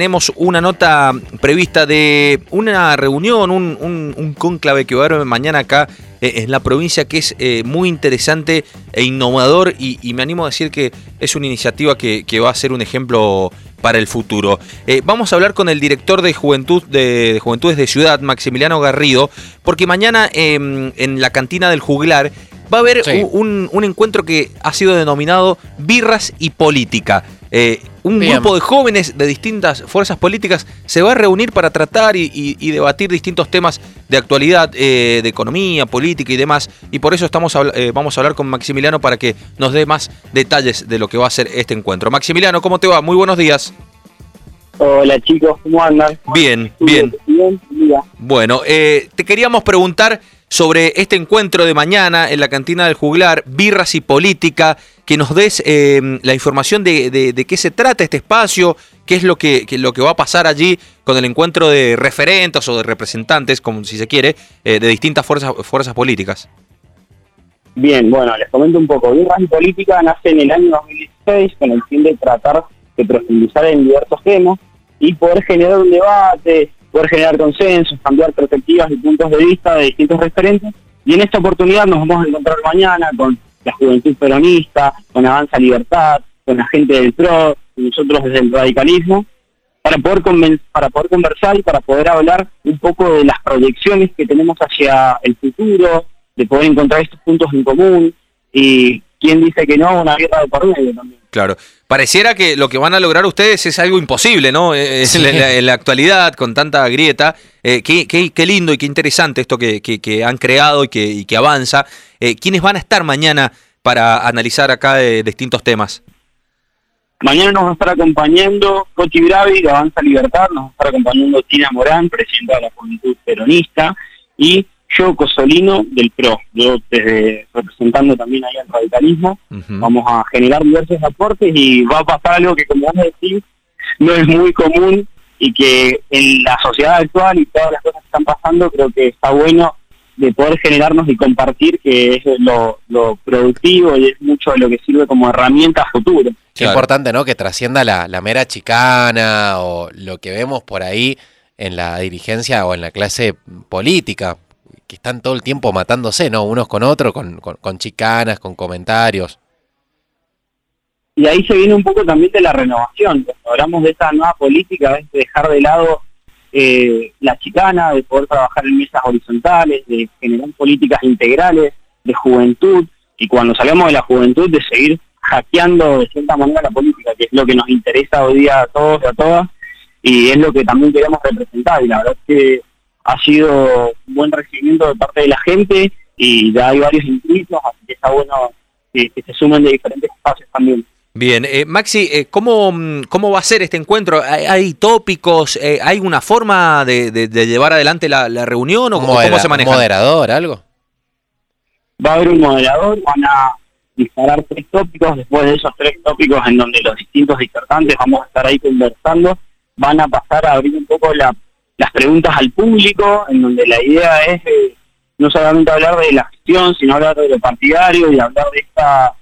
Tenemos una nota prevista de una reunión, un, un, un cónclave que va a haber mañana acá eh, en la provincia que es eh, muy interesante e innovador y, y, me animo a decir que es una iniciativa que, que va a ser un ejemplo para el futuro. Eh, vamos a hablar con el director de Juventud de, de Juventudes de Ciudad, Maximiliano Garrido, porque mañana eh, en la cantina del juglar va a haber sí. un, un, encuentro que ha sido denominado Birras y Política. Eh, un Bien. grupo de jóvenes de distintas fuerzas políticas se va a reunir para tratar y, y, y debatir distintos temas de actualidad, eh, de economía, política y demás. Y por eso estamos eh, vamos a hablar con Maximiliano para que nos dé más detalles de lo que va a ser este encuentro. Maximiliano, ¿cómo te va? Muy buenos días. Hola chicos, ¿cómo andan? Bien, bien. bien, bien. Bueno, eh, te queríamos preguntar sobre este encuentro de mañana en la cantina del juglar, Birras y Política, que nos des eh, la información de, de, de, qué se trata este espacio, qué es lo que, que, lo que va a pasar allí con el encuentro de referentes o de representantes, como si se quiere, eh, de distintas fuerzas, fuerzas políticas. Bien, bueno, les comento un poco. Birras y Política nace en el año 2016 con el fin de tratar de profundizar en diversos temas y poder generar un debate, poder generar consensos, cambiar perspectivas y puntos de vista de distintos referentes. Y en esta oportunidad nos vamos a encontrar mañana con la juventud peronista, con Avanza Libertad, con la gente del PRO, con nosotros desde el radicalismo, para poder, para poder conversar y para poder hablar un poco de las proyecciones que tenemos hacia el futuro, de poder encontrar estos puntos en común y quién dice que no, una guerra de por medio también. Claro. Pareciera que lo que van a lograr ustedes es algo imposible, ¿no? Es sí. en, la, en, la, actualidad, con tanta grieta. Eh, qué, qué, qué, lindo y qué interesante esto que, que, que han creado y que, y que avanza. Eh, ¿Quiénes van a estar mañana para analizar acá de, distintos temas? Mañana nos va a estar acompañando Cochi Bravi, de Avanza Libertad, nos va a estar acompañando Tina Morán, presidenta de la Juventud Peronista, y yo Cosolino del PRO, yo desde representando también ahí al radicalismo, uh -huh. vamos a generar diversos aportes y va a pasar algo que como vos decís, no es muy común y que en la sociedad actual y todas las cosas que están pasando creo que está bueno de poder generarnos y compartir que es lo, lo productivo y es mucho de lo que sirve como herramienta a futuro. Qué claro. importante, ¿no? Que trascienda la, la mera chicana o lo que vemos por ahí en la dirigencia o en la clase política, que están todo el tiempo matándose, ¿no? Unos con otros, con, chicanas, con comentarios. Y ahí se viene un poco también de la renovación. Cuando hablamos de esta nueva política, es de dejar de lado eh, la chicana, de poder trabajar en mesas horizontales, de generar políticas integrales, de juventud, y cuando salgamos de la juventud, de seguir hackeando de cierta manera la política, que es lo que nos interesa hoy día a todos y a todas, y es lo que también queremos representar. Y la verdad es que ha sido un buen recibimiento de parte de la gente y ya hay varios inscritos, así que está bueno que, que se sumen de diferentes espacios también. Bien, eh, Maxi, eh, ¿cómo, ¿cómo va a ser este encuentro? ¿Hay, hay tópicos? Eh, ¿Hay una forma de, de, de, llevar adelante la, la reunión o Modera, cómo se maneja? ¿Un moderador, algo? Va a haber un moderador, van a disparar tres tópicos, después de esos tres tópicos en donde los distintos disertantes vamos a estar ahí conversando, van a pasar a abrir un poco la las preguntas al público, en donde la idea es no solamente hablar de la gestión, sino hablar de lo partidario y hablar de esta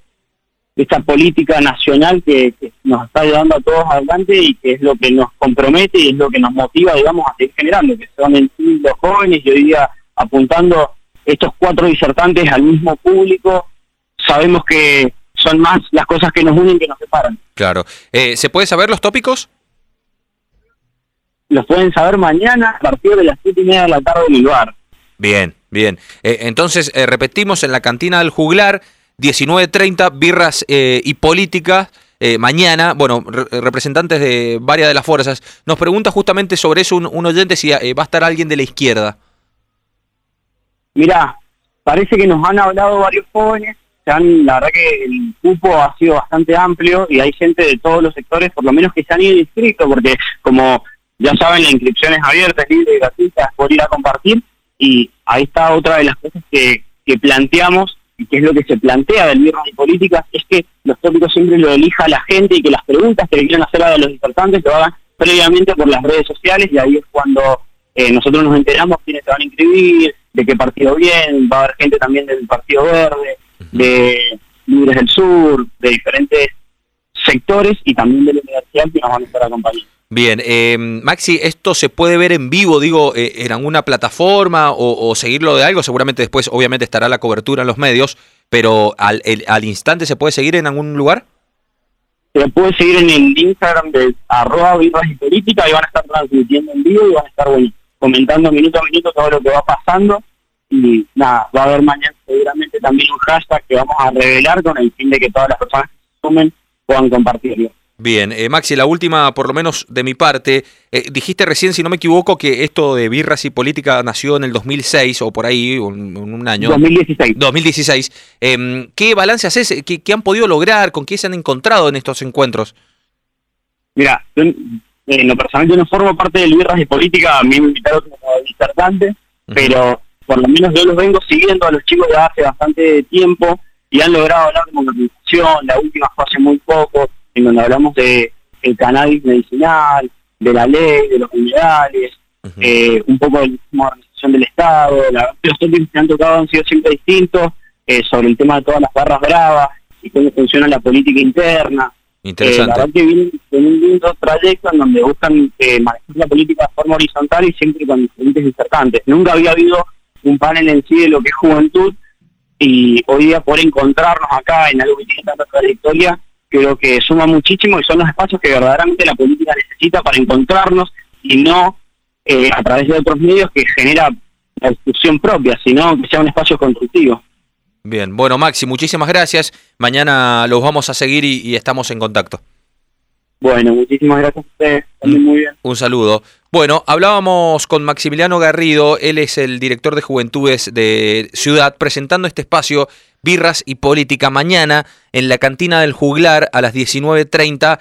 esta política nacional que, que, nos está llevando a todos adelante y que es lo que nos compromete y es lo que nos motiva, digamos, a seguir generando, que son en sí los jóvenes y hoy día apuntando estos cuatro disertantes al mismo público, sabemos que son más las cosas que nos unen que nos separan. Claro. Eh, ¿Se puede saber los tópicos? Los pueden saber mañana a partir de las siete y media de la tarde en el bar. Bien, bien. Eh, entonces, eh, repetimos, en la cantina del juglar, 19.30, birras eh, y política. mañana, bueno, re representantes de varias de las fuerzas. Nos pregunta justamente sobre eso un, un oyente si va a estar alguien de la izquierda. Mirá, parece que nos han hablado varios jóvenes. Han, la verdad que el cupo ha sido bastante amplio y hay gente de todos los sectores, por lo menos que se han ido inscritos, porque como ya saben, la inscripción es abierta, es libre y gratuita, por ir a compartir. Y ahí está otra de las cosas que, que planteamos y que es lo que se plantea del Viernes de Políticas, es que los tópicos siempre lo elija la gente y que las preguntas que le quieran hacer a los disertantes lo hagan previamente por las redes sociales y ahí es cuando eh, nosotros nos enteramos quiénes se van a inscribir, de qué partido vienen, va a haber gente también del Partido Verde, de Libres del Sur, de diferentes sectores y también de la universidad que nos van a estar acompañando. Bien, eh, Maxi, ¿esto se puede ver en vivo, digo, eh, en alguna plataforma o, seguirlo de algo? Seguramente después, obviamente, estará la cobertura en los medios, pero al, el, al instante se puede seguir en algún lugar? Se puede seguir en el Instagram de arroba y política y van a estar transmitiendo en vivo y van a estar bueno, comentando minuto a minuto todo lo que va pasando. Y nada, va a haber mañana seguramente también un hashtag que vamos a revelar con el fin de que todas las personas que sumen puedan compartirlo. Bien, eh, Maxi, la última, por lo menos de mi parte, eh, dijiste recién, si no me equivoco, que esto de birras y política nació en el 2006 o por ahí, un, un año. 2016. 2016. Eh, ¿Qué balance haces? ¿Qué, ¿Qué, han podido lograr? ¿Con qué se han encontrado en estos encuentros? Mira, yo, en lo personal yo no formo parte del birras y política, a mí me invitaron como disertante, uh -huh. pero por lo menos yo los vengo siguiendo a los chicos ya hace bastante tiempo y han logrado hablar de modernización, la última fue hace muy poco, en donde hablamos de el cannabis medicinal, de la ley, de los minerales, uh -huh. eh, un poco de la modernización del Estado, la, los temas que han tocado han sido siempre distintos, eh, sobre el tema de todas las barras bravas y cómo funciona la política interna. Interesante. Eh, la verdad que vienen con un lindo trayecto en donde buscan eh, manejar la política de forma horizontal y siempre con diferentes disertantes. Nunca había habido un panel en sí de lo que es juventud y hoy día por encontrarnos acá en algo que tiene tanta trayectoria creo que suma muchísimo y son los espacios que verdaderamente la política necesita para encontrarnos y no eh, a través de otros medios que genera la discusión propia, sino que sea un espacio constructivo. Bien, bueno Maxi, muchísimas gracias. Mañana los vamos a seguir y, y estamos en contacto. Bueno, muchísimas gracias a ustedes. También muy bien. Un saludo. Bueno, hablábamos con Maximiliano Garrido, él es el director de Juventudes de Ciudad, presentando este espacio Birras y Política mañana en la cantina del Juglar a las 19.30.